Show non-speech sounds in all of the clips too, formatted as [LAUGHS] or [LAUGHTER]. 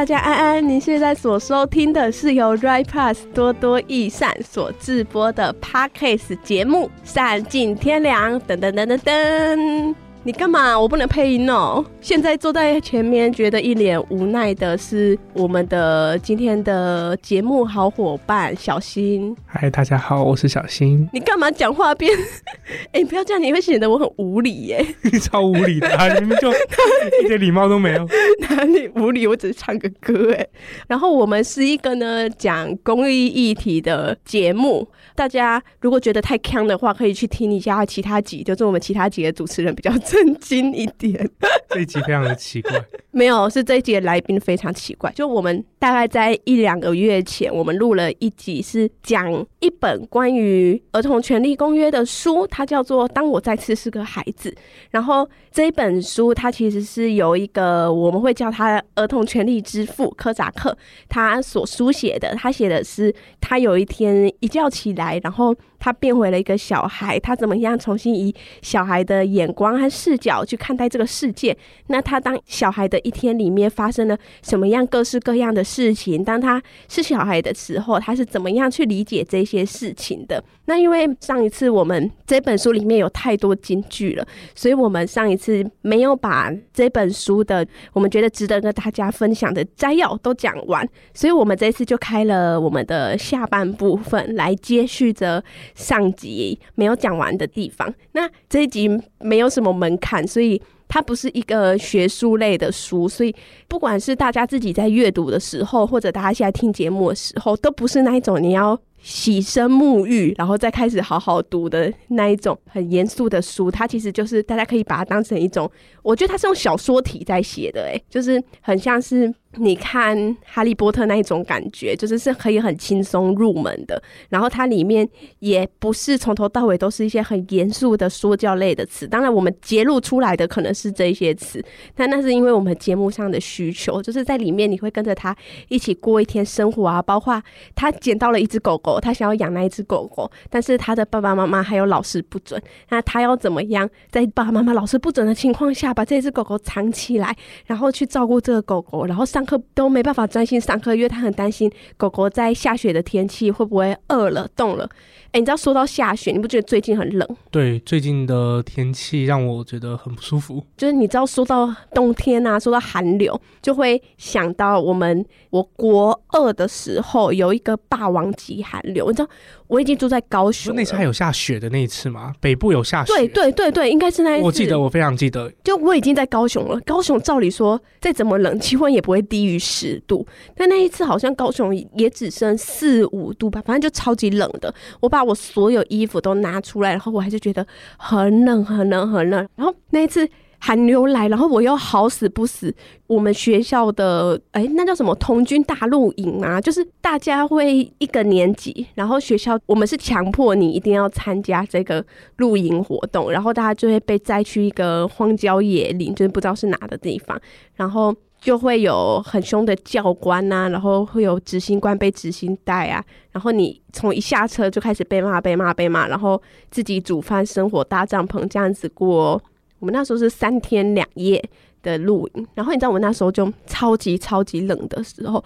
大家安安，您现在所收听的是由 r i Plus 多多益善所制播的 Podcast 节目《散尽天良》。噔噔噔噔噔。你干嘛？我不能配音哦。现在坐在前面，觉得一脸无奈的是我们的今天的节目好伙伴小新。嗨，大家好，我是小新。你干嘛讲话变？[LAUGHS] 哎、欸，不要这样，你会显得我很无理耶。[LAUGHS] 超无理的，啊，你们就一点礼貌都没有。[LAUGHS] 哪里无理？我只是唱个歌哎。然后我们是一个呢讲公益议题的节目。大家如果觉得太锵的话，可以去听一下其他集，就是我们其他集的主持人比较。震惊一点，[LAUGHS] 这一集非常的奇怪。[LAUGHS] 没有，是这一集的来宾非常奇怪。就我们大概在一两个月前，我们录了一集，是讲一本关于儿童权利公约的书，它叫做《当我再次是个孩子》。然后这一本书，它其实是由一个我们会叫他儿童权利之父科扎克他所书写的。他写的是他有一天一觉起来，然后。他变回了一个小孩，他怎么样重新以小孩的眼光和视角去看待这个世界？那他当小孩的一天里面发生了什么样各式各样的事情？当他是小孩的时候，他是怎么样去理解这些事情的？那因为上一次我们这本书里面有太多金句了，所以我们上一次没有把这本书的我们觉得值得跟大家分享的摘要都讲完，所以我们这次就开了我们的下半部分来接续着。上集没有讲完的地方，那这一集没有什么门看，所以它不是一个学术类的书，所以不管是大家自己在阅读的时候，或者大家现在听节目的时候，都不是那一种你要洗身沐浴，然后再开始好好读的那一种很严肃的书。它其实就是大家可以把它当成一种，我觉得它是用小说体在写的，诶，就是很像是。你看《哈利波特》那一种感觉，就是是可以很轻松入门的。然后它里面也不是从头到尾都是一些很严肃的说教类的词。当然，我们揭露出来的可能是这些词，但那是因为我们节目上的需求，就是在里面你会跟着他一起过一天生活啊。包括他捡到了一只狗狗，他想要养那一只狗狗，但是他的爸爸妈妈还有老师不准。那他要怎么样在爸爸妈妈、老师不准的情况下，把这只狗狗藏起来，然后去照顾这个狗狗，然后上。上课都没办法专心上课，因为他很担心狗狗在下雪的天气会不会饿了、冻了。哎，你知道说到下雪，你不觉得最近很冷？对，最近的天气让我觉得很不舒服。就是你知道说到冬天啊，说到寒流，就会想到我们我国二的时候有一个霸王级寒流。你知道我已经住在高雄，那次还有下雪的那一次吗？北部有下雪？对对对对，应该是那一次。我记得，我非常记得。就我已经在高雄了，高雄照理说再怎么冷，气温也不会低于十度。但那一次好像高雄也只剩四五度吧，反正就超级冷的。我把我所有衣服都拿出来，然后我还是觉得很冷、很冷、很冷。然后那一次寒流来，然后我又好死不死，我们学校的哎，那叫什么童军大露营啊？就是大家会一个年级，然后学校我们是强迫你一定要参加这个露营活动，然后大家就会被载去一个荒郊野岭，就是不知道是哪的地方，然后。就会有很凶的教官呐、然后会有执行官被执行带啊，然后你从一下车就开始被骂、被骂、被骂，然后自己煮饭、生火、搭帐篷这样子过。我们那时候是三天两夜的露营，然后你知道我们那时候就超级超级冷的时候，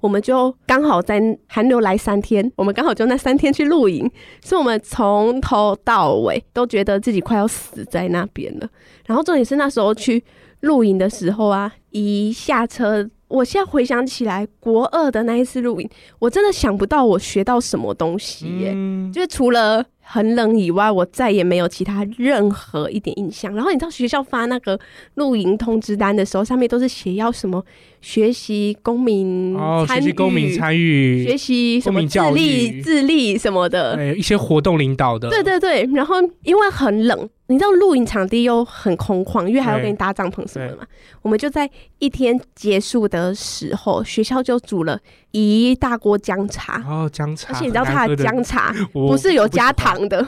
我们就刚好在寒流来三天，我们刚好就那三天去露营，所以我们从头到尾都觉得自己快要死在那边了。然后重点是那时候去。露营的时候啊，一下车，我现在回想起来，国二的那一次露营，我真的想不到我学到什么东西耶，嗯、就是除了很冷以外，我再也没有其他任何一点印象。然后你知道学校发那个露营通知单的时候，上面都是写要什么学习公民哦，学习公民参与，学习什么自立自立什么的，对，一些活动领导的，对对对。然后因为很冷。你知道露营场地又很空旷，因为还要给你搭帐篷什么的嘛。我们就在一天结束的时候，学校就煮了一大锅姜茶。哦，姜茶，而且你知道它的姜茶不是有加糖的，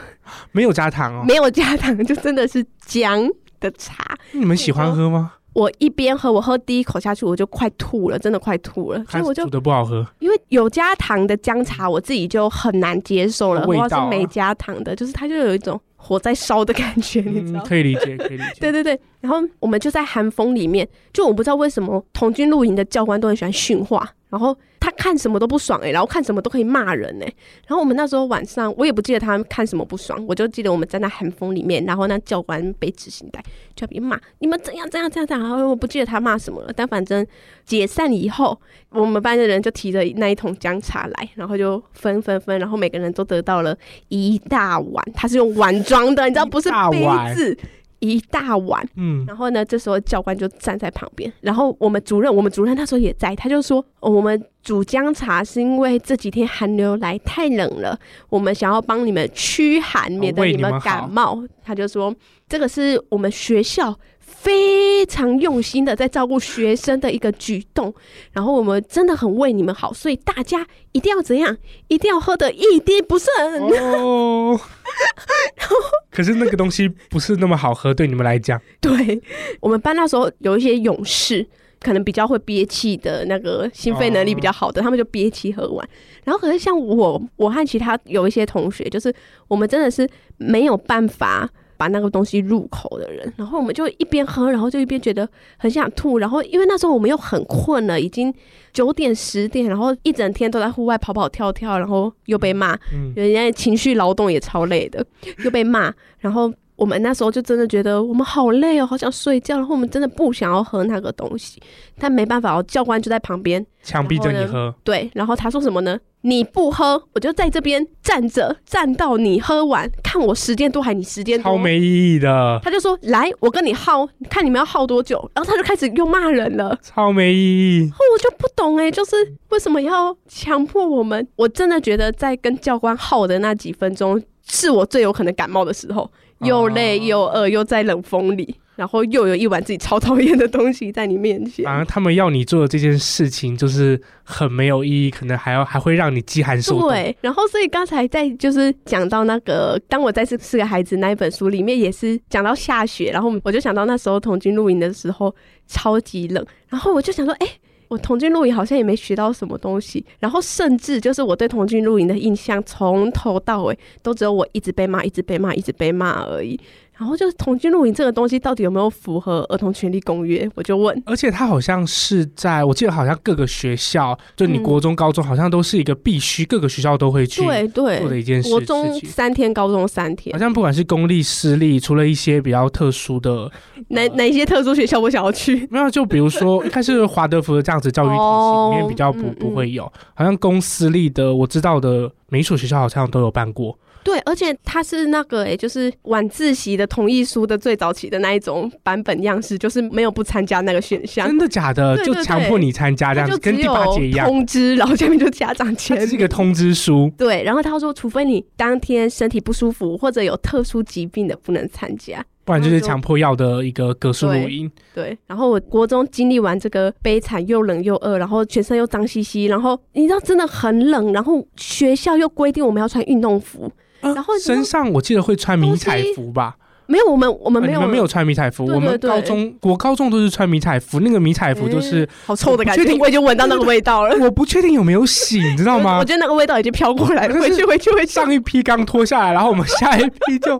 没有加糖哦，没有加糖，[LAUGHS] 就真的是姜的茶。你们喜欢喝吗？我一边喝，我喝第一口下去我就快吐了，真的快吐了。所以我就煮的不好喝，因为有加糖的姜茶我自己就很难接受了。味道、啊、是没加糖的，就是它就有一种。火在烧的感觉，你知道？可以理解，可以理解。[LAUGHS] 对对对，然后我们就在寒风里面，就我不知道为什么童军露营的教官都很喜欢训话。然后他看什么都不爽哎、欸，然后看什么都可以骂人哎、然后我们那时候晚上，我也不记得他看什么不爽，我就记得我们站在寒风里面，然后那教官背执行带，就被骂你们怎样怎样怎样怎样。然后我不记得他骂什么了，但反正解散以后，我们班的人就提着那一桶姜茶来，然后就分分分，然后每个人都得到了一大碗，他是用碗装的，你知道不是杯子。一大碗，嗯，然后呢，这时候教官就站在旁边，然后我们主任，我们主任那时候也在，他就说，哦，我们煮姜茶是因为这几天寒流来太冷了，我们想要帮你们驱寒，免得你们感冒。他就说，这个是我们学校。非常用心的在照顾学生的一个举动，然后我们真的很为你们好，所以大家一定要怎样？一定要喝的一滴不剩哦。[LAUGHS] 然后，可是那个东西不是那么好喝，对你们来讲。[LAUGHS] 对，我们班那时候有一些勇士，可能比较会憋气的那个心肺能力比较好的，他们就憋气喝完。然后，可是像我，我和其他有一些同学，就是我们真的是没有办法。把那个东西入口的人，然后我们就一边喝，然后就一边觉得很想吐。然后因为那时候我们又很困了，已经九点十点，然后一整天都在户外跑跑跳跳，然后又被骂，人家情绪劳动也超累的，又被骂，然后。我们那时候就真的觉得我们好累哦，好想睡觉。然后我们真的不想要喝那个东西，但没办法哦，教官就在旁边，强逼着你喝。对，然后他说什么呢？你不喝，我就在这边站着，站到你喝完，看我时间多还你时间多。超没意义的。他就说：“来，我跟你耗，看你们要耗多久。”然后他就开始又骂人了，超没意义。我就不懂哎，就是为什么要强迫我们？我真的觉得在跟教官耗的那几分钟，是我最有可能感冒的时候。又累又饿，又在冷风里，然后又有一碗自己超讨厌的东西在你面前。反而他们要你做的这件事情就是很没有意义，可能还要还会让你饥寒受冻。对，然后所以刚才在就是讲到那个《当我再次是个孩子》那一本书里面，也是讲到下雪，然后我就想到那时候童军露营的时候超级冷，然后我就想说，哎、欸。我童军露营好像也没学到什么东西，然后甚至就是我对童军露营的印象，从头到尾都只有我一直被骂，一直被骂，一直被骂而已。然后就是童军露营这个东西到底有没有符合儿童权利公约？我就问。而且它好像是在我记得好像各个学校，就你国中、高中好像都是一个必须，各个学校都会去对对做的一件事情。国中三天，高中三天。好像不管是公立、私立，除了一些比较特殊的，[LAUGHS] 哪哪一些特殊学校我想要去？[LAUGHS] 没有，就比如说应该是华德福的这样子教育体系里面比较不不会有，好像公私立的我知道的每一所学校好像都有办过。对，而且它是那个诶，就是晚自习的同意书的最早期的那一种版本样式，就是没有不参加那个选项。真的假的？就强迫你参加这样子，跟第八节一样。通知，[LAUGHS] 然后下面就家长签。一个通知书。对，然后他说，除非你当天身体不舒服或者有特殊疾病的，不能参加。不然就是强迫要的一个隔宿露营。对，然后我国中经历完这个悲惨又冷又饿，然后全身又脏兮兮，然后你知道真的很冷，然后学校又规定我们要穿运动服。然后身上我记得会穿迷彩服吧？没有，我们我们没有，我们没有穿迷彩服。我们高中，我高中都是穿迷彩服。那个迷彩服就是好臭的感觉，我已经闻到那个味道了。[LAUGHS] 我不确定有没有洗，你知道吗？我觉得那个味道已经飘过来了。[LAUGHS] 回去，回去，回去。上一批刚脱下来，然后我们下一批就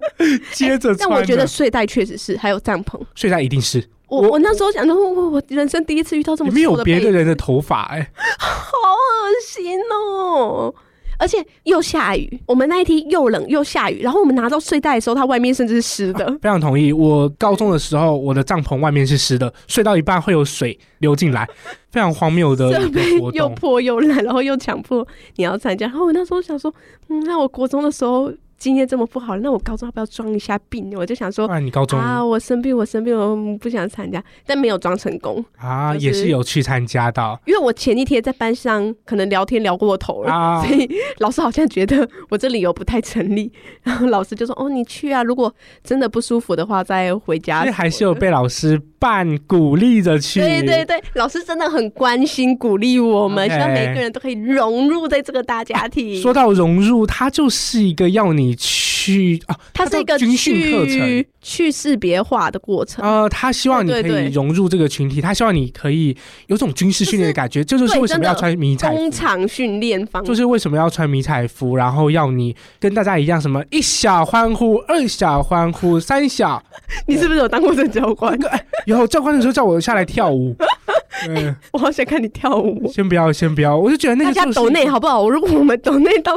接着穿。但我觉得睡袋确实是，还有帐篷。睡袋一定是。我我那时候想说，我我人生第一次遇到这么臭的。里面有别的人的头发，哎，[LAUGHS] 好恶心哦。而且又下雨，我们那一天又冷又下雨，然后我们拿到睡袋的时候，它外面甚至是湿的。啊，[LAUGHS] 非常同意，我高中的时候，我的帐篷外面是湿的，睡到一半会有水流进来，[LAUGHS] 非常荒谬的 [LAUGHS] 一个活动，又破又烂，然后又强迫你要参加。然后我那时候想说，嗯，那我国中的时候。经验这么不好，那我高中要不要装一下病？我就想说，啊，你高中啊，我生病，我生病，我不想参加，但没有装成功啊，也是有去参加到。因为我前一天在班上可能聊天聊过头了，啊、所以老师好像觉得我这理由不太成立，然后老师就说：“哦，你去啊，如果真的不舒服的话，再回家。”所以还是有被老师半鼓励着去。对对对，老师真的很关心鼓励我们希望每个人都可以融入在这个大家庭。说到融入，它就是一个要你。你去啊，它是一个军训课程，去识别化的过程。呃，他希望你可以融入这个群体，他希望你可以有种军事训练的感觉。这就，就是为什么要穿迷彩服。工厂训练方就是为什么要穿迷彩服，然后要你跟大家一样，什么一小欢呼，二小欢呼，三小。[LAUGHS] 你是不是有当过这教官？[LAUGHS] 哎，有教官的时候叫我下来跳舞。[LAUGHS] 对，我好想看你跳舞。先不要，先不要，我就觉得那个大家抖内好不好？如果我们抖内到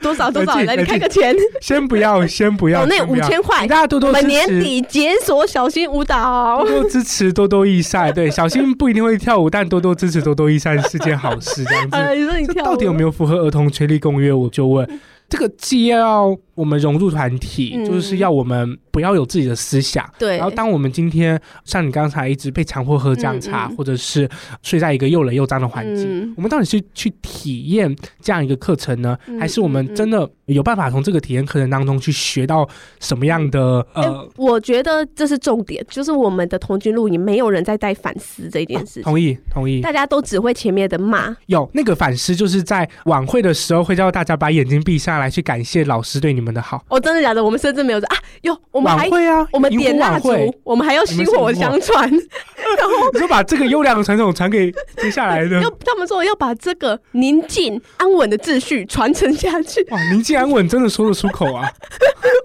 多少多少，来你开个钱。[LAUGHS] 先不要，[LAUGHS] 先不要，抖内五千块，大家多多支持。年底解锁小新舞蹈，多多支持多多益善。对，[LAUGHS] 小新不一定会跳舞，但多多支持多多益善是件好事。这样子，哎、你说你跳到底有没有符合儿童权利公约？我就问。这个既要我们融入团体，嗯、就是要我们不要有自己的思想。对。然后，当我们今天像你刚才一直被强迫喝姜茶，嗯嗯、或者是睡在一个又冷又脏的环境，嗯、我们到底是去体验这样一个课程呢，嗯、还是我们真的有办法从这个体验课程当中去学到什么样的？呃、欸，我觉得这是重点，就是我们的同军录影没有人在带反思这件事情。同意，同意。大家都只会前面的骂。有那个反思，就是在晚会的时候会叫大家把眼睛闭下来。去感谢老师对你们的好。哦，真的假的？我们甚至没有说啊，哟，我们还会啊，我们点蜡烛，我们还要薪火相传，然 [LAUGHS] 后你就把这个优良的传统传给接下来的。[LAUGHS] 要他们说要把这个宁静安稳的秩序传承下去。哇，宁静安稳真的说得出口啊！[LAUGHS]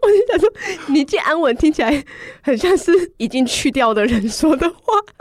我就想说，宁静安稳听起来很像是已经去掉的人说的话。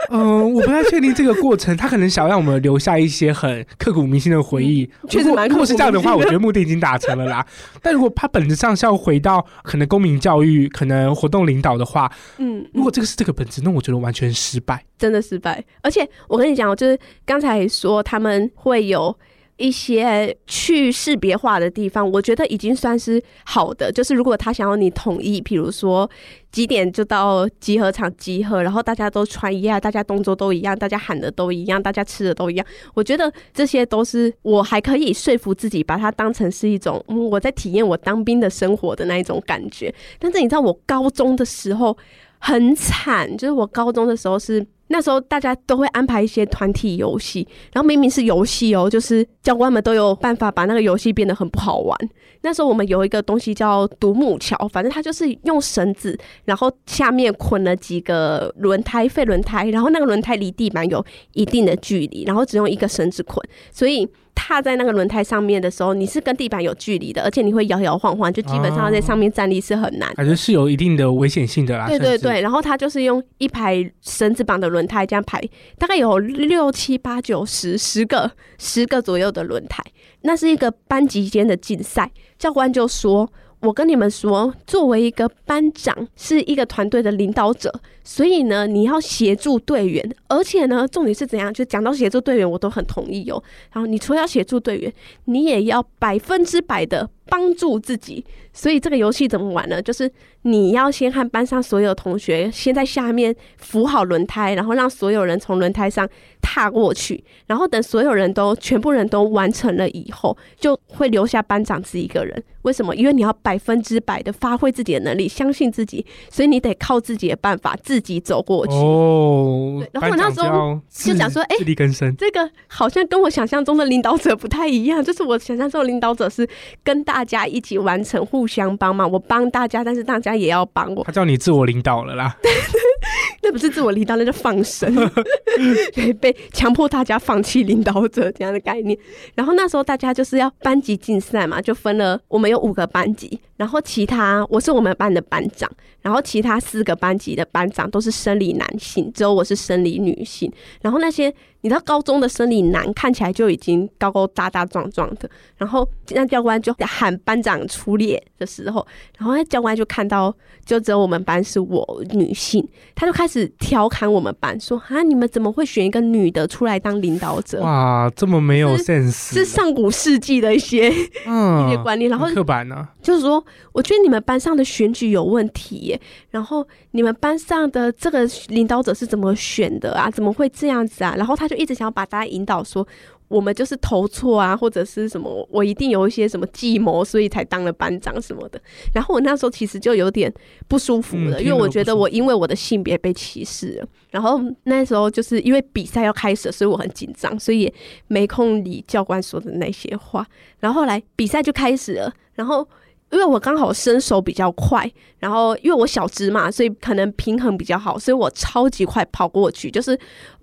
嗯、[LAUGHS] 呃，我不太确定这个过程，他可能想让我们留下一些很刻骨铭心的回忆。确实蛮。如果是这样的话，我觉得目的已经达成了啦。但如果他本质上是要回到可能公民教育、可能活动领导的话，嗯，如果这个是这个本质，那我觉得完全失败，真的失败。而且我跟你讲，就是刚才说他们会有。一些去识别化的地方，我觉得已经算是好的。就是如果他想要你统一，比如说几点就到集合场集合，然后大家都穿一样，大家动作都一样，大家喊的都一样，大家吃的都一样，我觉得这些都是我还可以说服自己把它当成是一种，嗯，我在体验我当兵的生活的那一种感觉。但是你知道，我高中的时候很惨，就是我高中的时候是。那时候大家都会安排一些团体游戏，然后明明是游戏哦，就是教官们都有办法把那个游戏变得很不好玩。那时候我们有一个东西叫独木桥，反正它就是用绳子，然后下面捆了几个轮胎、废轮胎，然后那个轮胎离地板有一定的距离，然后只用一个绳子捆，所以。踏在那个轮胎上面的时候，你是跟地板有距离的，而且你会摇摇晃晃，就基本上在上面站立是很难，感觉是有一定的危险性的啦。对对对，然后他就是用一排绳子绑的轮胎这样排，大概有六七八九十十个十个左右的轮胎，那是一个班级间的竞赛。教官就说。我跟你们说，作为一个班长，是一个团队的领导者，所以呢，你要协助队员，而且呢，重点是怎样？就讲到协助队员，我都很同意哦。然后你除了要协助队员，你也要百分之百的帮助自己。所以这个游戏怎么玩呢？就是你要先和班上所有同学先在下面扶好轮胎，然后让所有人从轮胎上踏过去，然后等所有人都全部人都完成了以后，就会留下班长自己一个人。为什么？因为你要百分之百的发挥自己的能力，相信自己，所以你得靠自己的办法自己走过去。哦，然后我那时候就想说，哎，自力更生，这个好像跟我想象中的领导者不太一样。就是我想象中的领导者是跟大家一起完成，互相帮忙。我帮大家，但是大家也要帮我。他叫你自我领导了啦。[LAUGHS] 那不是自我领导，那就放生，[LAUGHS] 对，被强迫大家放弃领导者这样的概念。然后那时候大家就是要班级竞赛嘛，就分了，我们有五个班级，然后其他我是我们班的班长，然后其他四个班级的班长都是生理男性，只有我是生理女性。然后那些。你知道高中的生理男看起来就已经高高大大壮壮的，然后那教官就喊班长出列的时候，然后那教官就看到就只有我们班是我女性，他就开始调侃我们班说啊，你们怎么会选一个女的出来当领导者？哇，这么没有 sense，是上古世纪的一些、嗯、一些观念，然后刻板呢、啊，就是说我觉得你们班上的选举有问题耶，然后你们班上的这个领导者是怎么选的啊？怎么会这样子啊？然后他。就一直想要把大家引导说，我们就是投错啊，或者是什么，我一定有一些什么计谋，所以才当了班长什么的。然后我那时候其实就有点不舒服了，嗯、因为我觉得我因为我的性别被歧视了。然后那时候就是因为比赛要开始了，所以我很紧张，所以也没空理教官说的那些话。然后后来比赛就开始了，然后。因为我刚好身手比较快，然后因为我小只嘛，所以可能平衡比较好，所以我超级快跑过去。就是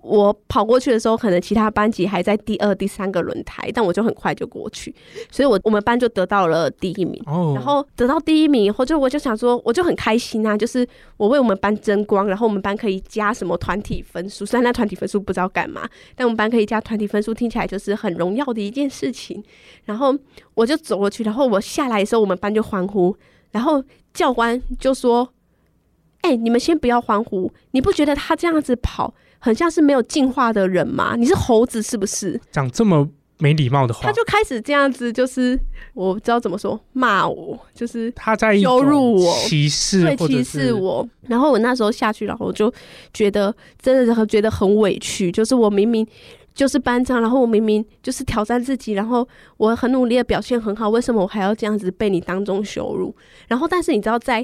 我跑过去的时候，可能其他班级还在第二、第三个轮胎，但我就很快就过去，所以我我们班就得到了第一名。哦，然后得到第一名以后，就我就想说，我就很开心啊，就是我为我们班争光，然后我们班可以加什么团体分数，虽然那团体分数不知道干嘛，但我们班可以加团体分数，听起来就是很荣耀的一件事情。然后我就走过去，然后我下来的时候，我们班就欢呼，然后教官就说：“哎、欸，你们先不要欢呼，你不觉得他这样子跑很像是没有进化的人嘛？你是猴子是不是？”讲这么没礼貌的话，他就开始这样子，就是我不知道怎么说，骂我，就是他在羞辱我、歧视，对，歧视我。然后我那时候下去，然后我就觉得真的是很觉得很委屈，就是我明明。就是班长，然后我明明就是挑战自己，然后我很努力的表现很好，为什么我还要这样子被你当众羞辱？然后，但是你知道在。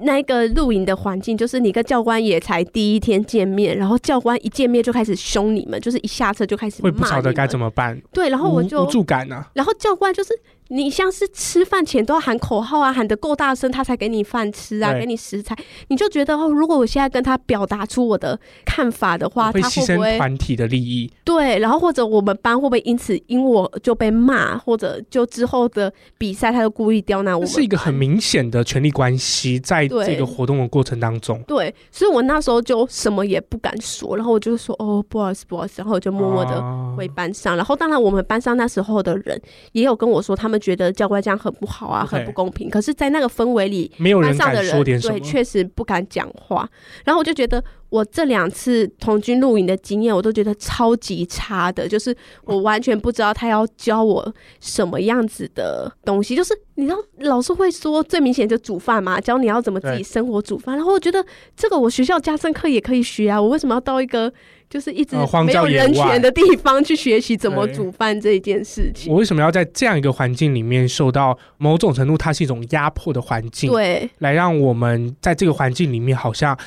那个露营的环境，就是你跟教官也才第一天见面，然后教官一见面就开始凶你们，就是一下车就开始。会不晓得该怎么办？对，然后我就无助感呢、啊。然后教官就是你像是吃饭前都要喊口号啊，喊得够大声，他才给你饭吃啊，给你食材。你就觉得哦，如果我现在跟他表达出我的看法的话，会牺牲团体的利益。对，然后或者我们班会不会因此因我就被骂，或者就之后的比赛他就故意刁难我们？是一个很明显的权力关系，在这个活动的过程当中，对，所以我那时候就什么也不敢说，然后我就说哦，不好意思，不好意思，然后我就默默的回班上。啊、然后当然，我们班上那时候的人也有跟我说，他们觉得教官这样很不好啊，很不公平。可是，在那个氛围里，没有人敢说点什么，对，确实不敢讲话。然后我就觉得。我这两次童军录影的经验，我都觉得超级差的，就是我完全不知道他要教我什么样子的东西。就是你知道，老师会说最明显就煮饭嘛，教你要怎么自己生火煮饭。然后我觉得这个我学校家政课也可以学啊，我为什么要到一个就是一直没有人权的地方去学习怎么煮饭这一件事情？我为什么要在这样一个环境里面受到某种程度，它是一种压迫的环境，对，来让我们在这个环境里面好像。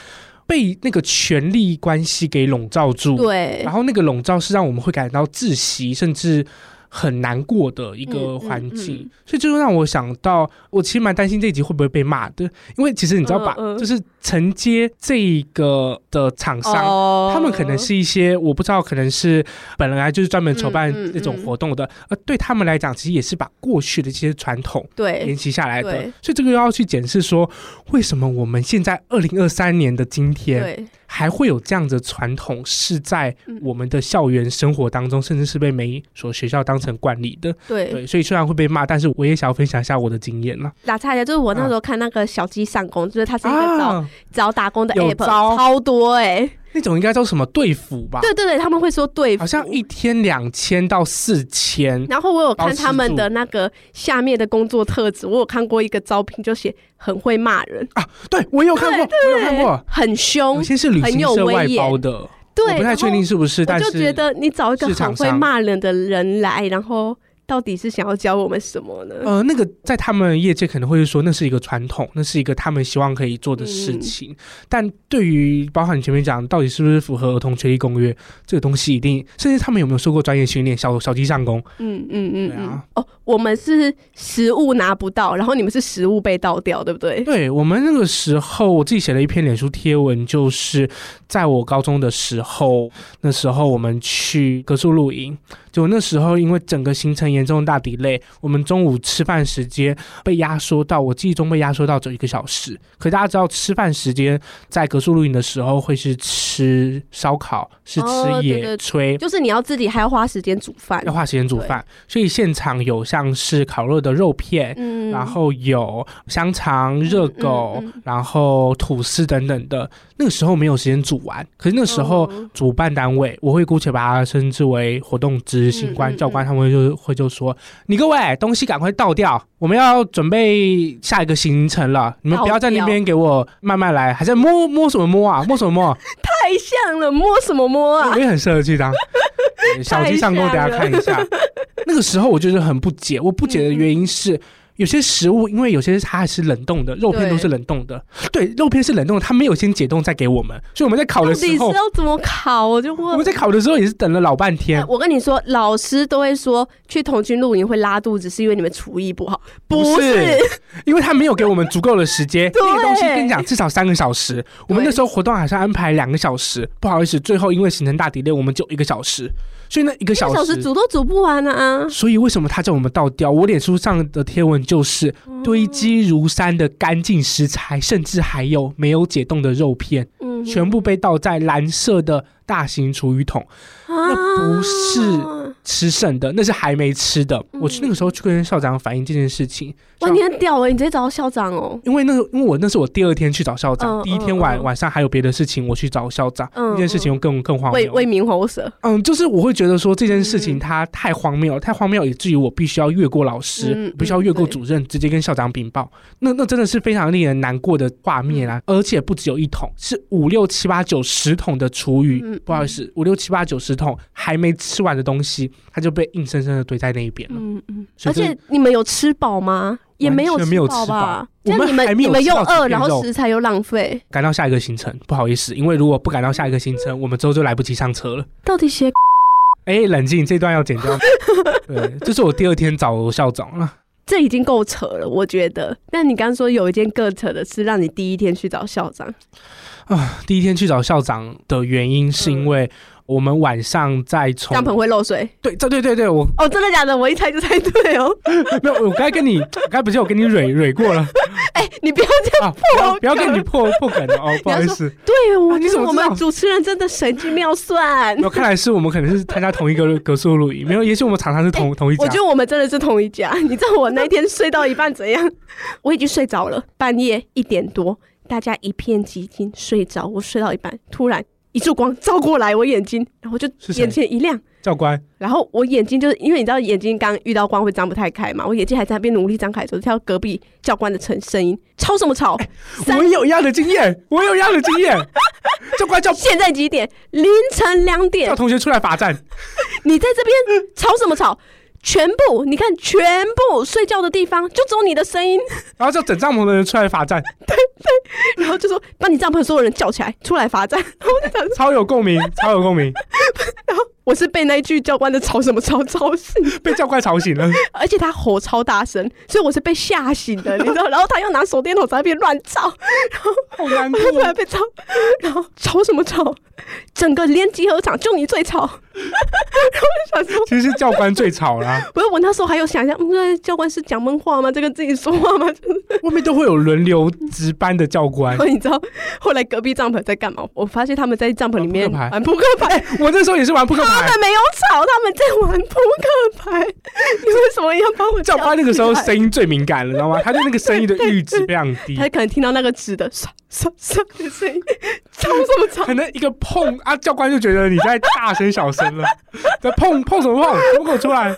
被那个权力关系给笼罩住，对，然后那个笼罩是让我们会感到窒息，甚至。很难过的一个环境，嗯。嗯嗯、所以这就让我想到，我其实蛮担心这一集会不会被骂的，因为其实你知道吧，就是承接这个的厂商，哦、他们可能是一些我不知道，可能是本来就是专门筹办那种活动的，呃、嗯，嗯嗯、对他们来讲，其实也是把过去的这些传统对沿袭下来的，所以这个又要去检视说，为什么我们现在二零二三年的今天。还会有这样的传统，是在我们的校园生活当中，嗯、甚至是被每一所学校当成惯例的。对。对，所以虽然会被骂，但是我也想要分享一下我的经验了。打岔一下，就是我那时候看那个小鸡上工，啊、就是它是一个找找打工的 app，超多哎、欸。那种应该叫什么队服吧？对对对，他们会说队服，好像一天两千到四千。然后我有看他们的那个下面的工作特质，我有看过一个招聘，就写很会骂人啊。对，我有看过，我有看过，很凶，有些是旅行社外包的，对，我不太确定是不是，但是我就觉得你找一个很会骂人的人来，然后。到底是想要教我们什么呢？呃，那个在他们业界可能会说那是一个传统，那是一个他们希望可以做的事情。嗯、但对于包含你前面讲，到底是不是符合儿童权利公约这个东西，一定甚至他们有没有受过专业训练？小小鸡上工，嗯嗯嗯，对啊。哦，我们是食物拿不到，然后你们是食物被倒掉，对不对？对，我们那个时候，我自己写了一篇脸书贴文，就是在我高中的时候，那时候我们去隔宿露营。就那时候，因为整个行程严重大 delay，我们中午吃饭时间被压缩到，我记忆中被压缩到只有一个小时。可大家知道，吃饭时间在隔宿露营的时候会是吃烧烤，是吃野炊，就是你要自己还要花时间煮饭，要花时间煮饭。所以现场有像是烤肉的肉片，嗯、然后有香肠、热狗，嗯嗯嗯、然后吐司等等的。那个时候没有时间煮完，可是那时候主办单位，我会姑且把它称之为活动执行官、教官，他们就会就说：“你各位东西赶快倒掉，我们要准备下一个行程了，你们不要在那边给我慢慢来，还在摸摸什么摸啊？[LAUGHS] 摸什么摸？太像了，摸什么摸啊？我也很适合去当小鸡上工，大家看一下。那个时候我就是很不解，我不解的原因是。”有些食物，因为有些它还是冷冻的，肉片都是冷冻的。对，肉片是冷冻的，它没有先解冻再给我们，所以我们在烤的时候，到底是要怎么烤？我就问。我们在烤的时候也是等了老半天。我跟你说，老师都会说去童军露营会拉肚子，是因为你们厨艺不好，不是，[LAUGHS] 因为他没有给我们足够的时间。[LAUGHS] 那个东西跟你讲，至少三个小时。我们那时候活动好像安排两个小时，不好意思，最后因为行程大 delay，我们就一个小时。所以那一个小时，小时煮都煮不完啊！所以为什么他叫我们倒掉？我脸书上的贴文就是堆积如山的干净食材，甚至还有没有解冻的肉片，全部被倒在蓝色的大型厨余桶。那不是吃剩的，那是还没吃的。我去那个时候去跟校长反映这件事情。哇，你很屌哎！你直接找到校长哦。因为那个，因为我那是我第二天去找校长，第一天晚晚上还有别的事情，我去找校长。这件事情又更更荒谬。为为民喉舌。嗯，就是我会觉得说这件事情它太荒谬了，太荒谬以至于我必须要越过老师，必须要越过主任，直接跟校长禀报。那那真的是非常令人难过的画面啊！而且不只有一桶，是五六七八九十桶的厨余。不好意思，五六七八九十。桶还没吃完的东西，它就被硬生生的堆在那一边了。嗯嗯，而且你们有吃饱吗？也没有吃饱吧？你们你们又饿，然后食材又浪费。赶到下一个行程，不好意思，因为如果不赶到下一个行程，我们之后就来不及上车了。到底写？哎，冷静，这段要剪掉。[LAUGHS] 对，这是我第二天找校长了。这已经够扯了，我觉得。但你刚刚说有一件更扯的是，让你第一天去找校长啊？第一天去找校长的原因是因为。我们晚上再从帐篷会漏水，对，这对对对，我哦，真的假的？我一猜就猜对哦。[LAUGHS] 没有，我刚才跟你，刚才不是我跟你蕊蕊过了？[LAUGHS] 哎，你不要这样破，不要跟你破破梗哦，不好意思。对哦，你怎么我们主持人真的神机妙算。我看来是我们可能是参加同一个格数录音，没有，也许我们常常是同同一家。我觉得我们真的是同一家。[LAUGHS] 你知道我那天睡到一半怎样？我已经睡着了，半夜一点多，大家一片寂静，睡着。我睡到一半，突然。一束光照过来，我眼睛，然后就眼前一亮，教官。然后我眼睛就是因为你知道眼睛刚遇到光会张不太开嘛，我眼睛还在那边努力张开的时候，听到隔壁教官的声声音，吵什么吵？[LAUGHS] 我有一样的经验，我有一样的经验。[LAUGHS] 教官叫现在几点？凌晨两点。叫同学出来罚站。[LAUGHS] 你在这边吵什么吵？全部，你看，全部睡觉的地方就只有你的声音，[LAUGHS] 然后叫整帐篷的人出来罚站，[LAUGHS] 对对，然后就说把你帐篷所有人叫起来出来罚站，然后超有共鸣，超有共鸣，[LAUGHS] 然后。我是被那一句教官的吵什么吵吵醒，[LAUGHS] 被教官吵醒了，而且他吼超大声，所以我是被吓醒的，你知道？然后他又拿手电筒在那边乱照，然后好难过，突然被吵，然后吵什么吵？整个连集合场就你最吵，然后想说，其实是教官最吵啦。不是我那时候还有想象，嗯，教官是讲闷话吗？这个自己说话吗？就是外面都会有轮流值班的教官。你知道后来隔壁帐篷在干嘛？我发现他们在帐篷里面玩扑克牌。我那时候也是玩扑克牌。他们没有吵，他们在玩扑克牌。你为什么要帮我？教官那个时候声音最敏感了，知道吗？他对那个声音的阈值非常低，他可能听到那个纸的唰唰唰的声音，吵什么吵？可能一个碰啊，教官就觉得你在大声小声了，[LAUGHS] 在碰碰什么碰？给我出来！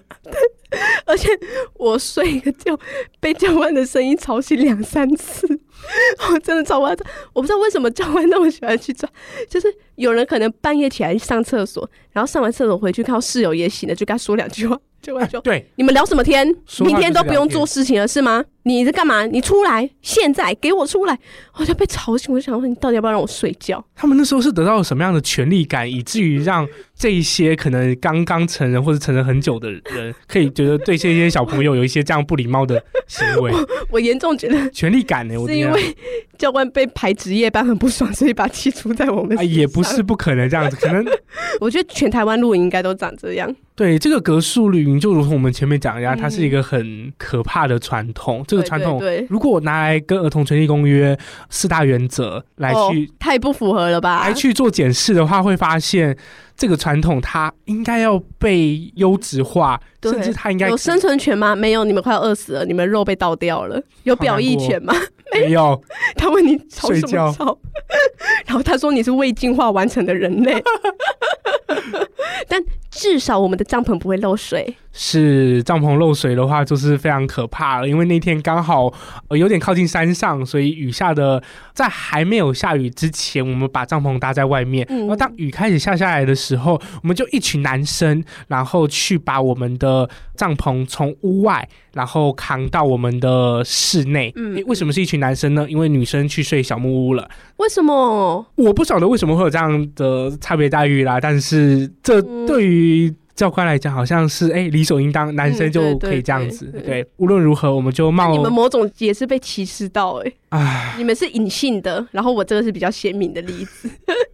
[LAUGHS] 而且我睡一个觉，被教官的声音吵醒两三次，[LAUGHS] 我真的超夸张。我不知道为什么教官那么喜欢去抓，就是有人可能半夜起来上厕所，然后上完厕所回去看到室友也醒了，就跟他说两句话。教官说：“对，你们聊什么天？明天都不用做事情了是吗？你在干嘛？你出来，现在给我出来！”我就被吵醒，我就想问你到底要不要让我睡觉？他们那时候是得到了什么样的权力感，以至于让这一些可能刚刚成人或者成人很久的人，可以觉得对这些小朋友有一些这样不礼貌的行为？[LAUGHS] 我严重觉得权力感呢，我是因为教官被排值夜班很不爽，[LAUGHS] 所以把气出在我们。也不是不可能这样子，可能 [LAUGHS] 我觉得全台湾露营应该都长这样。对，这个格数露营，就如同我们前面讲一样，它是一个很可怕的传统。这个传统，如果我拿来跟《儿童权利公约》四大原则来去，太不符合了吧？来去做检视的话，会发现这个传统它应该要被优质化，甚至它应该有生存权吗？没有，你们快要饿死了，你们肉被倒掉了。有表意权吗？[LAUGHS] 没有。他问你吵什么吵？[LAUGHS] 然后他说你是未进化完成的人类。[LAUGHS] 但至少我们的帐篷不会漏水，是帐篷漏水的话，就是非常可怕了。因为那天刚好呃有点靠近山上，所以雨下的在还没有下雨之前，我们把帐篷搭在外面。嗯、然后当雨开始下下来的时候，我们就一群男生，然后去把我们的帐篷从屋外，然后扛到我们的室内。嗯，为什么是一群男生呢？因为女生去睡小木屋了。为什么？我不晓得为什么会有这样的差别待遇啦，但是这对于教官来讲，好像是哎、欸、理所应当，男生就可以这样子。嗯、对，无论如何，我们就冒你们某种也是被歧视到哎、欸，唉，你们是隐性的，然后我这个是比较鲜明的例子。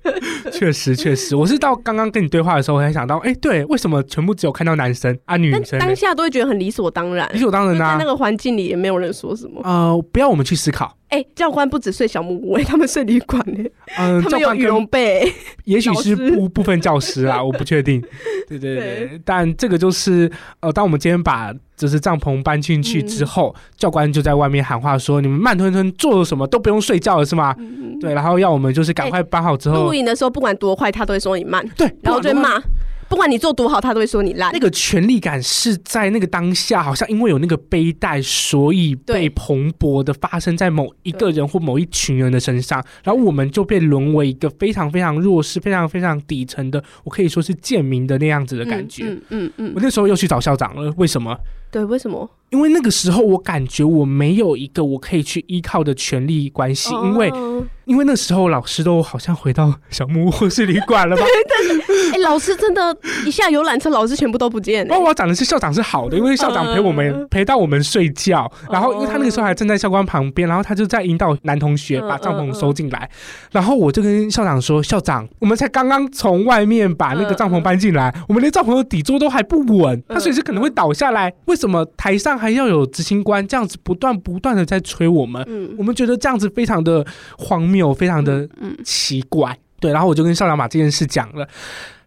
[LAUGHS] 确实，确实，我是到刚刚跟你对话的时候，我才想到，哎、欸，对，为什么全部只有看到男生啊，女生当下都会觉得很理所当然，理所当然啊，在那个环境里也没有人说什么。呃，不要我们去思考。哎、欸，教官不止睡小木屋，[LAUGHS] 他们睡旅馆呢。嗯，他们有羽绒被，[LAUGHS] 也许是部部分教师啊，[LAUGHS] 我不确定。对对对，对但这个就是呃，当我们今天把就是帐篷搬进去之后，嗯、教官就在外面喊话说：“你们慢吞吞做了什么都不用睡觉了，是吗？”嗯、对，然后要我们就是赶快搬好之后，录影、欸、的时候不管多快，他都会说你慢。对，然后就骂。不管你做多好，他都会说你烂。那个权力感是在那个当下，好像因为有那个背带，所以被蓬勃的发生在某一个人或某一群人的身上，然后我们就被沦为一个非常非常弱势、非常非常底层的，我可以说是贱民的那样子的感觉。嗯嗯嗯，嗯，我那时候又去找校长了，为什么？对，为什么？因为那个时候我感觉我没有一个我可以去依靠的权力关系，因为。因为那时候老师都好像回到小木屋或是旅馆了吧？[LAUGHS] 对对对，哎，老师真的，一下游览车，老师全部都不见。哦，我讲的是校长是好的，因为校长陪我们、呃、陪到我们睡觉，然后因为他那个时候还站在教官旁边，然后他就在引导男同学把帐篷收进来，然后我就跟校长说：“校长，我们才刚刚从外面把那个帐篷搬进来，呃、我们连帐篷的底座都还不稳，它随时可能会倒下来。为什么台上还要有执行官这样子不断不断的在催我们？嗯、我们觉得这样子非常的荒谬。”没有，非常的奇怪，嗯嗯、对，然后我就跟校长把这件事讲了，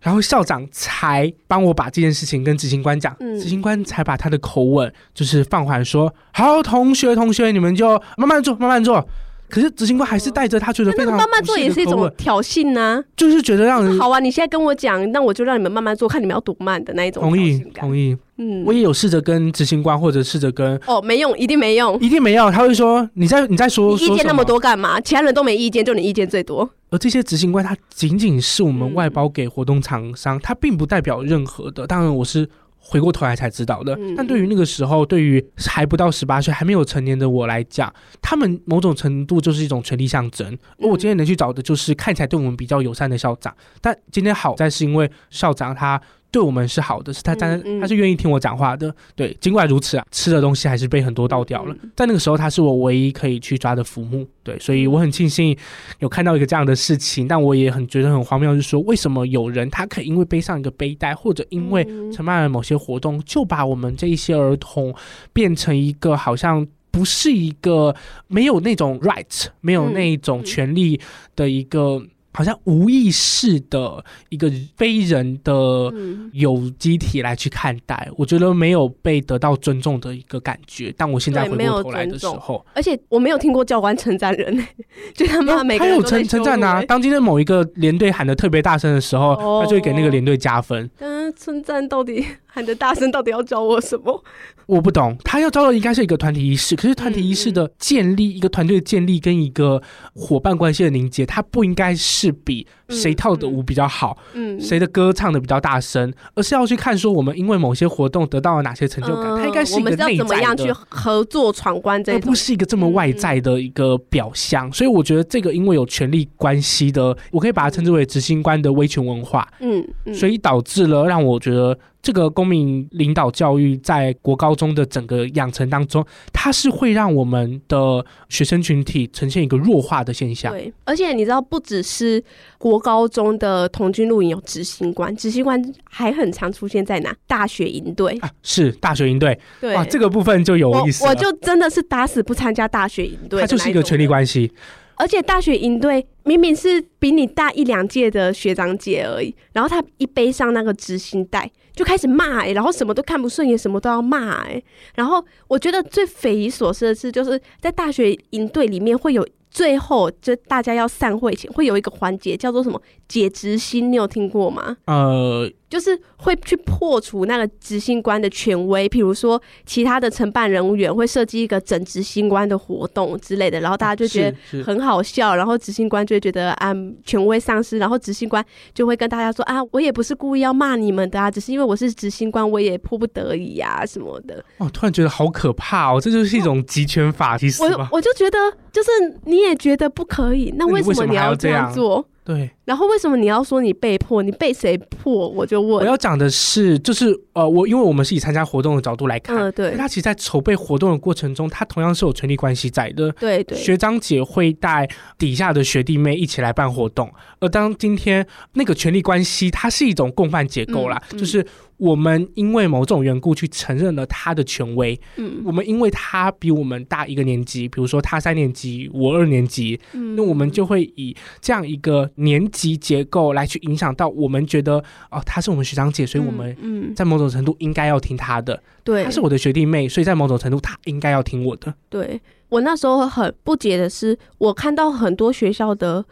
然后校长才帮我把这件事情跟执行官讲，嗯、执行官才把他的口吻就是放缓说，好，同学同学，你们就慢慢坐，慢慢坐。可是执行官还是带着他觉得非常慢慢做也是一种挑衅呢，就是觉得让人好啊！你现在跟我讲，那我就让你们慢慢做，看你们要多慢的那一种。同意，同意。嗯，我也有试着跟执行官或者试着跟哦，没用，一定没用，一定没用。他会说：“你在你在说你意见那么多干嘛？其他人都没意见，就你意见最多。”而这些执行官他仅仅是我们外包给活动厂商，他并不代表任何的。当然，我是。回过头来才知道的，但对于那个时候，对于还不到十八岁、还没有成年的我来讲，他们某种程度就是一种权力象征。而我今天能去找的就是看起来对我们比较友善的校长，但今天好在是因为校长他。对我们是好的，是他站在，他是愿意听我讲话的。对，尽管如此啊，吃的东西还是被很多倒掉了。在那个时候，他是我唯一可以去抓的浮木。对，所以我很庆幸有看到一个这样的事情，但我也很觉得很荒谬，就是说为什么有人他可以因为背上一个背带，或者因为承办了某些活动，就把我们这一些儿童变成一个好像不是一个没有那种 right，没有那种权利的一个。好像无意识的一个非人的有机体来去看待，我觉得没有被得到尊重的一个感觉。但我现在回过头来的时候，而且我没有听过教官称赞人，[LAUGHS] 就他妈每个人都称称赞啊。当今天某一个连队喊的特别大声的时候，他就会给那个连队加分。嗯，称赞到底喊得大声，到底要教我什么？我不懂。他要招的应该是一个团体意识，可是团体意识的建立，一个团队的建立跟一个伙伴关系的凝结，它不应该是。比谁跳的舞比较好，嗯，谁的歌唱的比较大声，而是要去看说我们因为某些活动得到了哪些成就感，它应该是一个内在的。我们要怎么样去合作闯关，这不是一个这么外在的一个表象。所以我觉得这个因为有权力关系的，我可以把它称之为执行官的威权文化，嗯，所以导致了让我觉得。这个公民领导教育在国高中的整个养成当中，它是会让我们的学生群体呈现一个弱化的现象。对，而且你知道，不只是国高中的童军露营有执行官，执行官还很常出现在哪？大学营队啊，是大学营队。对，哇，这个部分就有意思。我，我就真的是打死不参加大学营队，它就是一个权力关系。而且大学营队明明是比你大一两届的学长姐而已，然后他一背上那个执行带就开始骂哎、然后什么都看不顺眼，什么都要骂哎、然后我觉得最匪夷所思的是，就是在大学营队里面会有最后就大家要散会前会有一个环节叫做什么解执行，你有听过吗？呃。就是会去破除那个执行官的权威，譬如说其他的承办人员会设计一个整执行官的活动之类的，然后大家就觉得很好笑，然后执行官就会觉得啊权威丧失，然后执行官就会跟大家说啊，我也不是故意要骂你们的啊，只是因为我是执行官，我也迫不得已啊什么的。哦，突然觉得好可怕哦，这就是一种集权法，其实我我就觉得就是你也觉得不可以，那为什么你要这样做？对，然后为什么你要说你被迫？你被谁迫？我就问。我要讲的是，就是呃，我因为我们是以参加活动的角度来看，嗯，对。他其实，在筹备活动的过程中，他同样是有权利关系在的。对对。学长姐会带底下的学弟妹一起来办活动，而当今天那个权力关系，它是一种共犯结构啦，嗯嗯、就是。我们因为某种缘故去承认了他的权威，嗯，我们因为他比我们大一个年级，比如说他三年级，我二年级，嗯，那我们就会以这样一个年级结构来去影响到我们觉得哦，他是我们学长姐，所以我们嗯，在某种程度应该要听他的，对，他是我的学弟妹，所以在某种程度他应该要听我的。对，我那时候很不解的是，我看到很多学校的。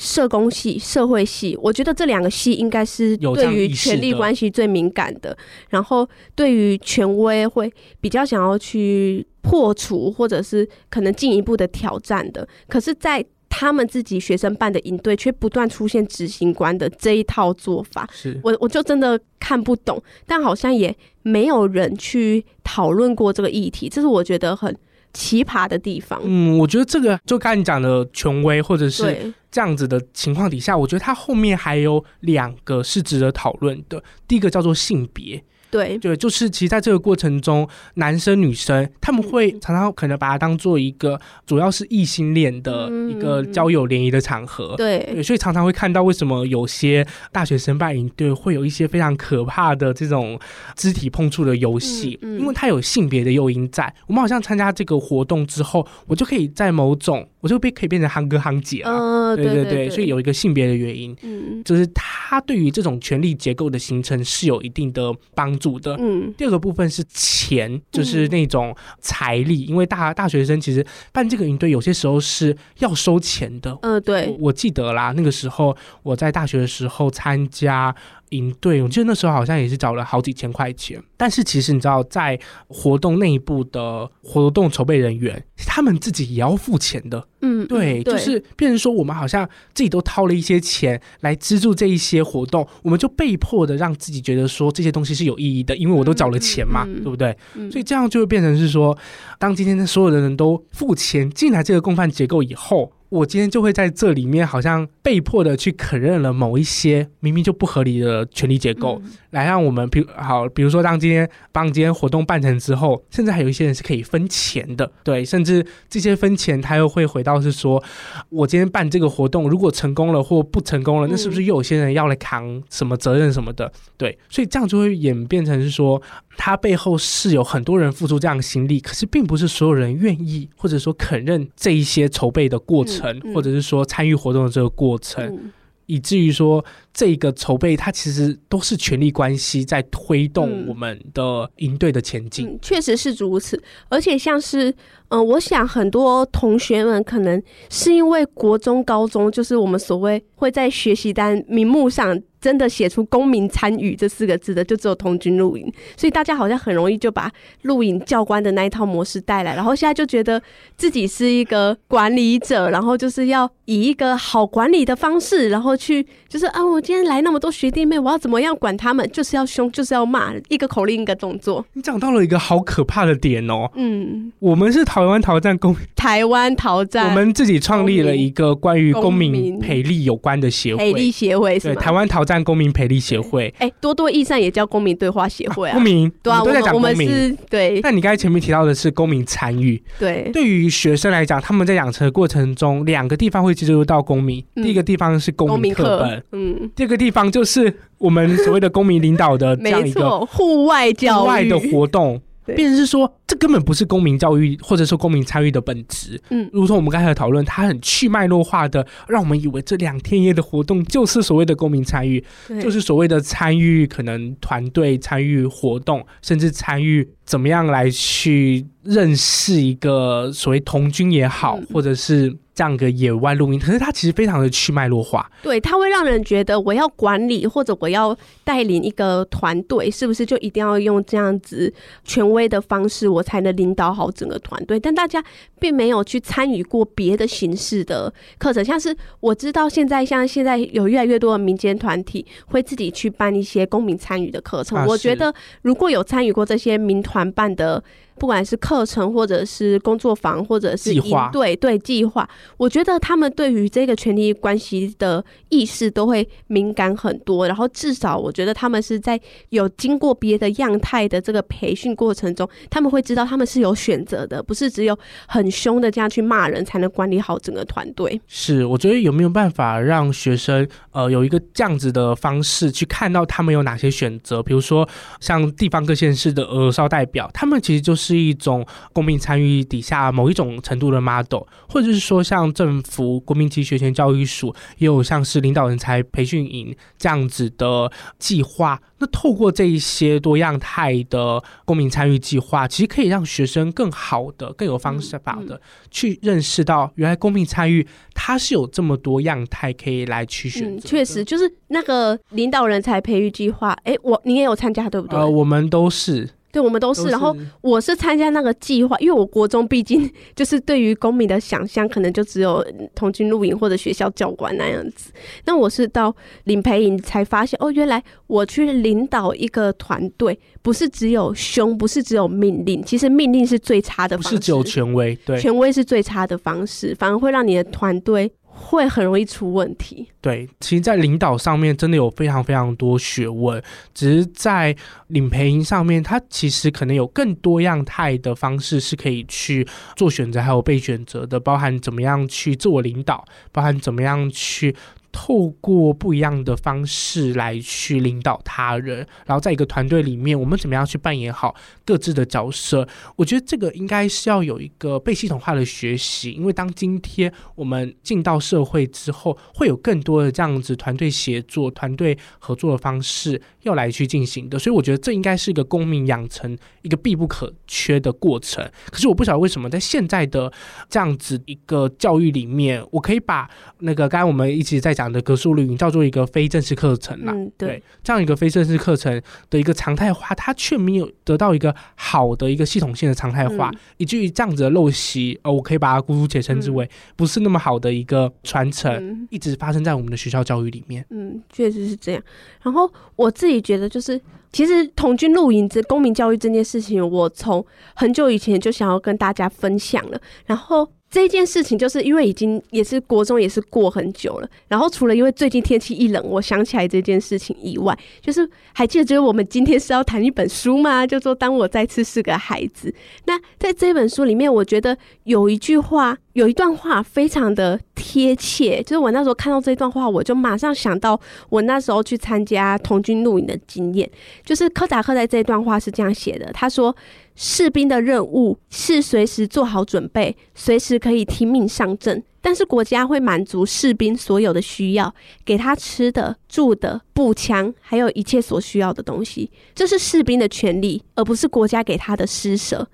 社工系、社会系，我觉得这两个系应该是对于权力关系最敏感的，然后对于权威会比较想要去破除，或者是可能进一步的挑战的。可是，在他们自己学生办的营队，却不断出现执行官的这一套做法，是我我就真的看不懂。但好像也没有人去讨论过这个议题，这是我觉得很奇葩的地方。嗯，我觉得这个就刚才你讲的权威，或者是。这样子的情况底下，我觉得它后面还有两个是值得讨论的。第一个叫做性别。对对，就是其实在这个过程中，男生女生他们会常常可能把它当做一个主要是异性恋的一个交友联谊的场合。嗯、对，对，所以常常会看到为什么有些大学生办营队会有一些非常可怕的这种肢体碰触的游戏，嗯嗯、因为它有性别的诱因在。我们好像参加这个活动之后，我就可以在某种，我就被可以变成夯哥夯姐了。嗯、对对对，所以有一个性别的原因，嗯，就是他对于这种权力结构的形成是有一定的帮助。的，嗯，第二个部分是钱，就是那种财力，嗯、因为大大学生其实办这个营队有些时候是要收钱的，嗯、呃，对我，我记得啦，那个时候我在大学的时候参加。营队，我记得那时候好像也是找了好几千块钱。但是其实你知道，在活动内部的活动筹备人员，他们自己也要付钱的。嗯，对，对就是变成说，我们好像自己都掏了一些钱来资助这一些活动，我们就被迫的让自己觉得说这些东西是有意义的，因为我都找了钱嘛，嗯、对不对？嗯、所以这样就会变成是说，当今天的所有的人都付钱进来这个共犯结构以后。我今天就会在这里面，好像被迫的去承认了某一些明明就不合理的权力结构，嗯、来让我们，比好，比如说当今天帮今天活动办成之后，甚至还有一些人是可以分钱的，对，甚至这些分钱他又会回到是说，我今天办这个活动，如果成功了或不成功了，那是不是又有些人要来扛什么责任什么的？对，所以这样就会演变成是说。他背后是有很多人付出这样的心力，可是并不是所有人愿意，或者说肯认这一些筹备的过程，嗯嗯、或者是说参与活动的这个过程，嗯、以至于说这一个筹备它其实都是权力关系在推动我们的营队的前进。确实是如此，而且像是。嗯、我想很多同学们可能是因为国中、高中，就是我们所谓会在学习单名目上真的写出“公民参与”这四个字的，就只有童军露营，所以大家好像很容易就把露营教官的那一套模式带来，然后现在就觉得自己是一个管理者，然后就是要以一个好管理的方式，然后去就是啊，我今天来那么多学弟妹，我要怎么样管他们？就是要凶，就是要骂，一个口令一个动作。你讲到了一个好可怕的点哦，嗯，我们是台湾逃战公台湾逃战，我们自己创立了一个关于公民培力有关的协会，培力协会是对台湾逃战公民培力协会。哎，多多益善也叫公民对话协会啊，公民对啊，都在讲公民。是对，但你刚才前面提到的是公民参与，对，对于学生来讲，他们在养成的过程中，两个地方会接触到公民。第一个地方是公民课本，嗯，第二个地方就是我们所谓的公民领导的这样一个户外教育、户外的活动。变成是说，这根本不是公民教育或者说公民参与的本质。嗯，如同我们刚才的讨论，它很去脉络化的，让我们以为这两天一夜的活动就是所谓的公民参与，就是所谓的参与，可能团队参与活动，甚至参与怎么样来去认识一个所谓童军也好，或者是。这样一个野外露营，可是它其实非常的去脉络化，对，它会让人觉得我要管理或者我要带领一个团队，是不是就一定要用这样子权威的方式，我才能领导好整个团队？但大家并没有去参与过别的形式的课程，像是我知道现在像现在有越来越多的民间团体会自己去办一些公民参与的课程，啊、我觉得如果有参与过这些民团办的。不管是课程，或者是工作坊，或者是计划，对对计划，我觉得他们对于这个权利关系的意识都会敏感很多。然后至少我觉得他们是在有经过别的样态的这个培训过程中，他们会知道他们是有选择的，不是只有很凶的这样去骂人才能管理好整个团队。是，我觉得有没有办法让学生呃有一个这样子的方式去看到他们有哪些选择？比如说像地方各县市的儿少代表，他们其实就是。是一种公民参与底下某一种程度的 model，或者是说像政府国民级学前教育署也有像是领导人才培训营这样子的计划。那透过这一些多样态的公民参与计划，其实可以让学生更好的、更有方式法的去认识到，原来公民参与它是有这么多样态可以来去选择。嗯，确实，就是那个领导人才培育计划，哎，我你也有参加对不对？呃，我们都是。对，我们都是，都是。然后我是参加那个计划，因为我国中毕竟 [LAUGHS] 就是对于公民的想象，可能就只有童军露营或者学校教官那样子。那我是到领培营才发现，哦，原来我去领导一个团队，不是只有凶，不是只有命令，其实命令是最差的方式，不是只有权威，对，权威是最差的方式，反而会让你的团队。会很容易出问题。对，其实，在领导上面真的有非常非常多学问，只是在领培营上面，它其实可能有更多样态的方式是可以去做选择，还有被选择的，包含怎么样去自我领导，包含怎么样去。透过不一样的方式来去领导他人，然后在一个团队里面，我们怎么样去扮演好各自的角色？我觉得这个应该是要有一个被系统化的学习，因为当今天我们进到社会之后，会有更多的这样子团队协作、团队合作的方式要来去进行的，所以我觉得这应该是一个公民养成一个必不可缺的过程。可是我不晓得为什么在现在的这样子一个教育里面，我可以把那个刚才我们一直在讲。的格数露营叫做一个非正式课程啦，嗯，对，这样一个非正式课程的一个常态化，它却没有得到一个好的一个系统性的常态化，嗯、以至于这样子的陋习，呃，我可以把它姑且称之为不是那么好的一个传承，嗯，一直发生在我们的学校教育里面。嗯，确实是这样。然后我自己觉得，就是其实童军露营这公民教育这件事情，我从很久以前就想要跟大家分享了，然后。这件事情就是因为已经也是国中也是过很久了，然后除了因为最近天气一冷，我想起来这件事情以外，就是还记得就是我们今天是要谈一本书吗？就说当我再次是个孩子。那在这本书里面，我觉得有一句话，有一段话非常的贴切，就是我那时候看到这段话，我就马上想到我那时候去参加童军露营的经验，就是柯达克在这段话是这样写的，他说。士兵的任务是随时做好准备，随时可以听命上阵。但是国家会满足士兵所有的需要，给他吃的、住的、步枪，还有一切所需要的东西。这是士兵的权利，而不是国家给他的施舍。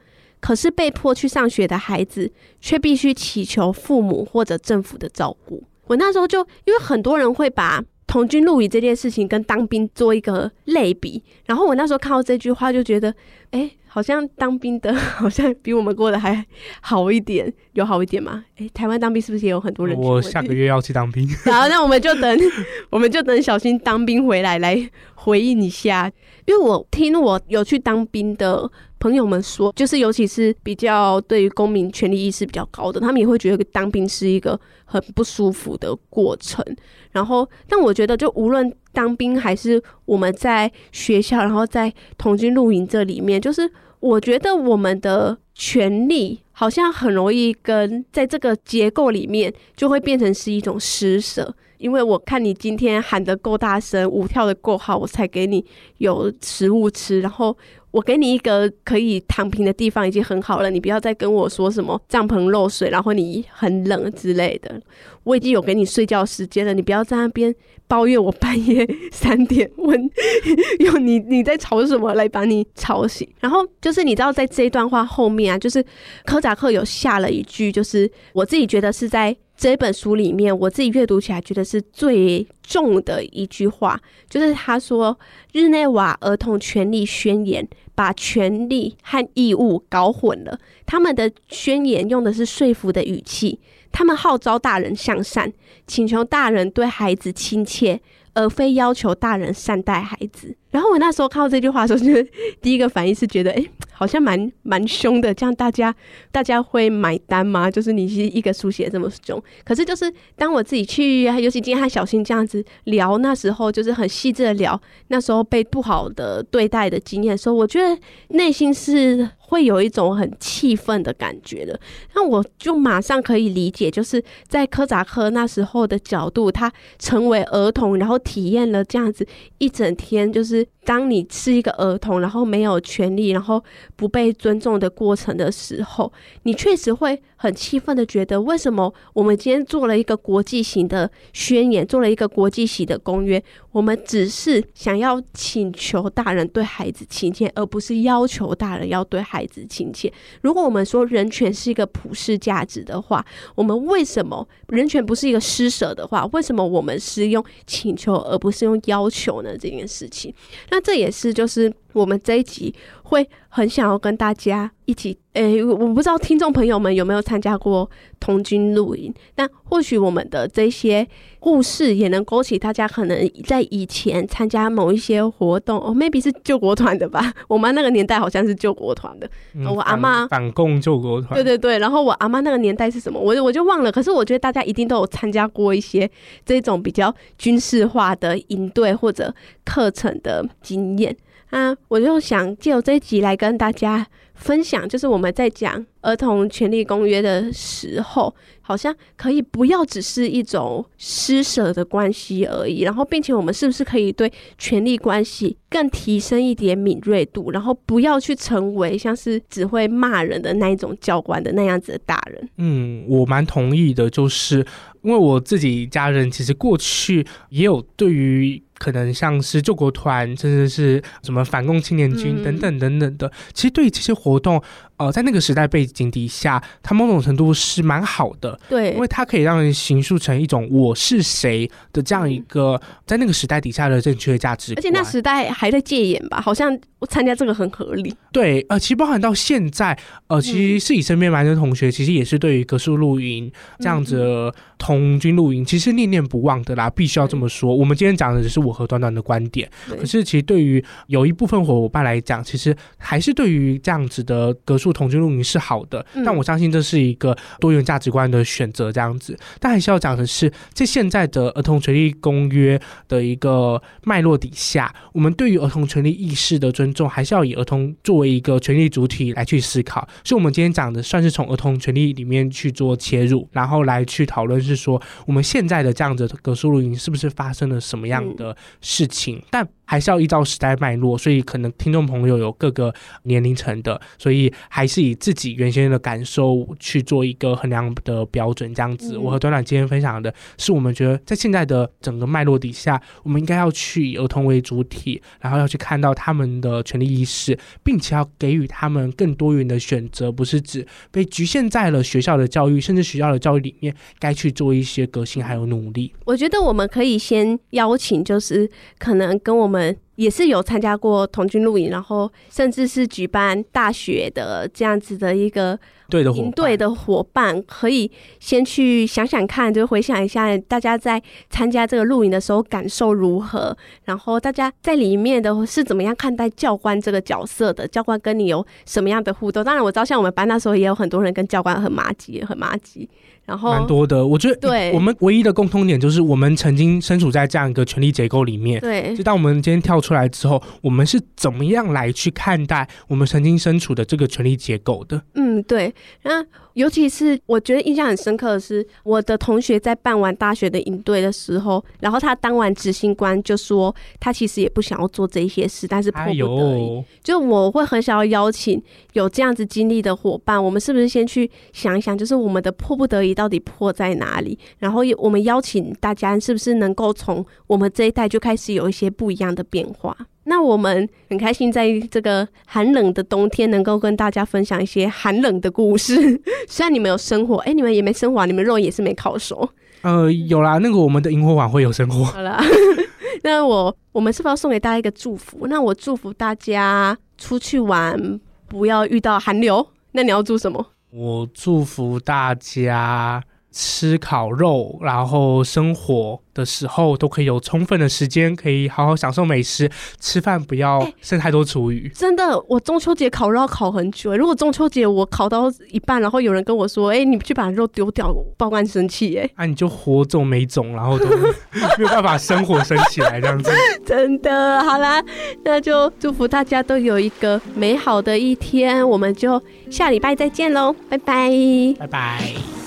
可是被迫去上学的孩子，却必须祈求父母或者政府的照顾。我那时候就因为很多人会把童军露营这件事情跟当兵做一个类比，然后我那时候看到这句话，就觉得，哎。好像当兵的，[LAUGHS] 好像比我们过得还好一点，有好一点吗？哎、欸，台湾当兵是不是也有很多人？我下个月要去当兵。[LAUGHS] 好，那我们就等，[LAUGHS] 我们就等小新当兵回来来回应一下。因为我听我有去当兵的朋友们说，就是尤其是比较对于公民权利意识比较高的，他们也会觉得当兵是一个很不舒服的过程。然后，但我觉得就无论当兵还是我们在学校，然后在童军露营这里面，就是。我觉得我们的权利好像很容易跟在这个结构里面就会变成是一种施舍，因为我看你今天喊得够大声，舞跳得够好，我才给你有食物吃，然后。我给你一个可以躺平的地方已经很好了，你不要再跟我说什么帐篷漏水，然后你很冷之类的。我已经有给你睡觉时间了，你不要在那边抱怨我半夜三点 [LAUGHS] 问，[LAUGHS] 用你你在吵什么来把你吵醒。然后就是你知道，在这一段话后面啊，就是柯扎克有下了一句，就是我自己觉得是在。这本书里面，我自己阅读起来觉得是最重的一句话，就是他说：“日内瓦儿童权利宣言把权利和义务搞混了。他们的宣言用的是说服的语气，他们号召大人向善，请求大人对孩子亲切，而非要求大人善待孩子。”然后我那时候看到这句话的时候，就是 [LAUGHS] 第一个反应是觉得，哎，好像蛮蛮凶的，这样大家大家会买单吗？就是你是一个书写这么凶，可是就是当我自己去，尤其今天和小新这样子聊，那时候就是很细致的聊那时候被不好的对待的经验的时候，我觉得内心是会有一种很气愤的感觉的。那我就马上可以理解，就是在柯扎克那时候的角度，他成为儿童，然后体验了这样子一整天，就是。当你是一个儿童，然后没有权利，然后不被尊重的过程的时候，你确实会很气愤的觉得，为什么我们今天做了一个国际型的宣言，做了一个国际型的公约，我们只是想要请求大人对孩子亲切，而不是要求大人要对孩子亲切。如果我们说人权是一个普世价值的话，我们为什么人权不是一个施舍的话，为什么我们是用请求而不是用要求呢？这件事情。那这也是，就是我们这一集会很想要跟大家一起，诶，我不知道听众朋友们有没有参加过童军露营，但或许我们的这些故事也能勾起大家可能在以前参加某一些活动，哦，maybe 是救国团的吧？[LAUGHS] 我妈那个年代好像是救国团的，嗯、我阿妈反共救国团，对对对，然后我阿妈那个年代是什么？我我就忘了。可是我觉得大家一定都有参加过一些这种比较军事化的营队或者课程的经验。啊，我就想借由这一集来跟大家分享，就是我们在讲儿童权利公约的时候，好像可以不要只是一种施舍的关系而已，然后并且我们是不是可以对权力关系更提升一点敏锐度，然后不要去成为像是只会骂人的那一种教官的那样子的大人。嗯，我蛮同意的，就是因为我自己家人其实过去也有对于。可能像是救国团，甚至是什么反共青年军等等等等的，嗯、其实对于这些活动。呃，在那个时代背景底下，它某种程度是蛮好的，对，因为它可以让人形塑成一种我是谁的这样一个在那个时代底下的正确价值观。而且那时代还在戒严吧？好像我参加这个很合理。对，呃，其实包含到现在，呃，其实是以身边蛮多同学，其实也是对于格数露营这样子的童军露营，其实念念不忘的啦，必须要这么说。我们今天讲的只是我和短短的观点，可是其实对于有一部分伙伴来讲，其实还是对于这样子的格数同居露营是好的，但我相信这是一个多元价值观的选择，这样子。但还是要讲的是，在现在的儿童权利公约的一个脉络底下，我们对于儿童权利意识的尊重，还是要以儿童作为一个权利主体来去思考。所以，我们今天讲的算是从儿童权利里面去做切入，然后来去讨论，是说我们现在的这样子的格数露营是不是发生了什么样的事情？但还是要依照时代脉络，所以可能听众朋友有各个年龄层的，所以还是以自己原先的感受去做一个衡量的标准，这样子。我和短短今天分享的是，我们觉得在现在的整个脉络底下，我们应该要去以儿童为主体，然后要去看到他们的权利意识，并且要给予他们更多元的选择，不是指被局限在了学校的教育，甚至学校的教育里面该去做一些革新还有努力。我觉得我们可以先邀请，就是是可能跟我们。也是有参加过童军露营，然后甚至是举办大学的这样子的一个对的营队的伙伴，可以先去想想看，就回想一下大家在参加这个露营的时候感受如何，然后大家在里面的是怎么样看待教官这个角色的？教官跟你有什么样的互动？当然我知道，像我们班那时候也有很多人跟教官很麻吉，很麻吉。然后蛮多的，我觉得对我们唯一的共通点就是我们曾经身处在这样一个权力结构里面。对，就当我们今天跳出来之后，我们是怎么样来去看待我们曾经身处的这个权力结构的？嗯，对。那尤其是我觉得印象很深刻的是，我的同学在办完大学的营队的时候，然后他当完执行官就说，他其实也不想要做这些事，但是迫不得已。哎、就我会很想要邀请有这样子经历的伙伴，我们是不是先去想一想，就是我们的迫不得已到底迫在哪里？然后我们邀请大家，是不是能够从我们这一代就开始有一些不一样的变化？那我们很开心，在这个寒冷的冬天，能够跟大家分享一些寒冷的故事。[LAUGHS] 虽然你们有生火，哎、欸，你们也没生火，你们肉也是没烤熟。呃，有啦，那个我们的萤火晚会有生火。好啦，[LAUGHS] 那我我们是不是要送给大家一个祝福？那我祝福大家出去玩不要遇到寒流。那你要祝什么？我祝福大家。吃烤肉，然后生火的时候都可以有充分的时间，可以好好享受美食。吃饭不要剩太多厨余。真的，我中秋节烤肉要烤很久。如果中秋节我烤到一半，然后有人跟我说：“哎，你去把肉丢掉。”报官生气哎。啊，你就火种没种，然后都 [LAUGHS] 没有办法生火生起来这样子。[LAUGHS] 真的，好啦，那就祝福大家都有一个美好的一天。我们就下礼拜再见喽，拜拜，拜拜。